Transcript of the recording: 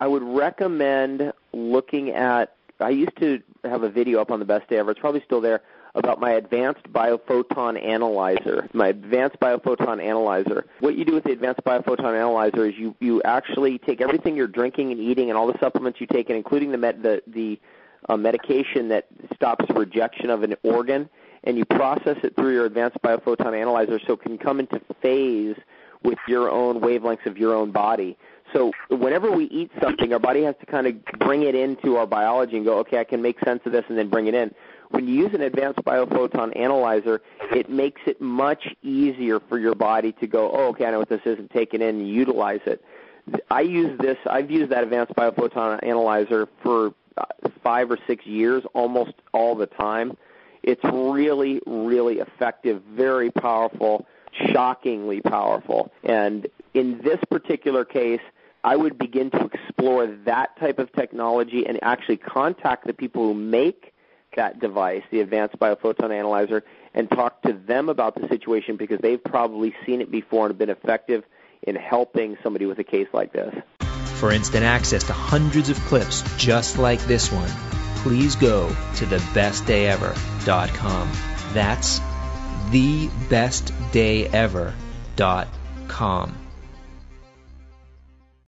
I would recommend looking at. I used to have a video up on the best day ever. It's probably still there about my advanced biophoton analyzer. My advanced biophoton analyzer. What you do with the advanced biophoton analyzer is you you actually take everything you're drinking and eating and all the supplements you take, and including the med, the the uh, medication that stops rejection of an organ, and you process it through your advanced biophoton analyzer so it can come into phase with your own wavelengths of your own body. So whenever we eat something, our body has to kind of bring it into our biology and go, okay, I can make sense of this and then bring it in. When you use an advanced biophoton analyzer, it makes it much easier for your body to go, oh, okay, I know what this is, and take it in and utilize it. I use this. I've used that advanced biophoton analyzer for uh, five or six years, almost all the time. It's really, really effective, very powerful, shockingly powerful. And in this particular case, I would begin to explore that type of technology and actually contact the people who make that device, the Advanced Biophoton Analyzer, and talk to them about the situation because they've probably seen it before and have been effective in helping somebody with a case like this. For instant access to hundreds of clips just like this one, please go to thebestdayever.com. That's thebestdayever.com.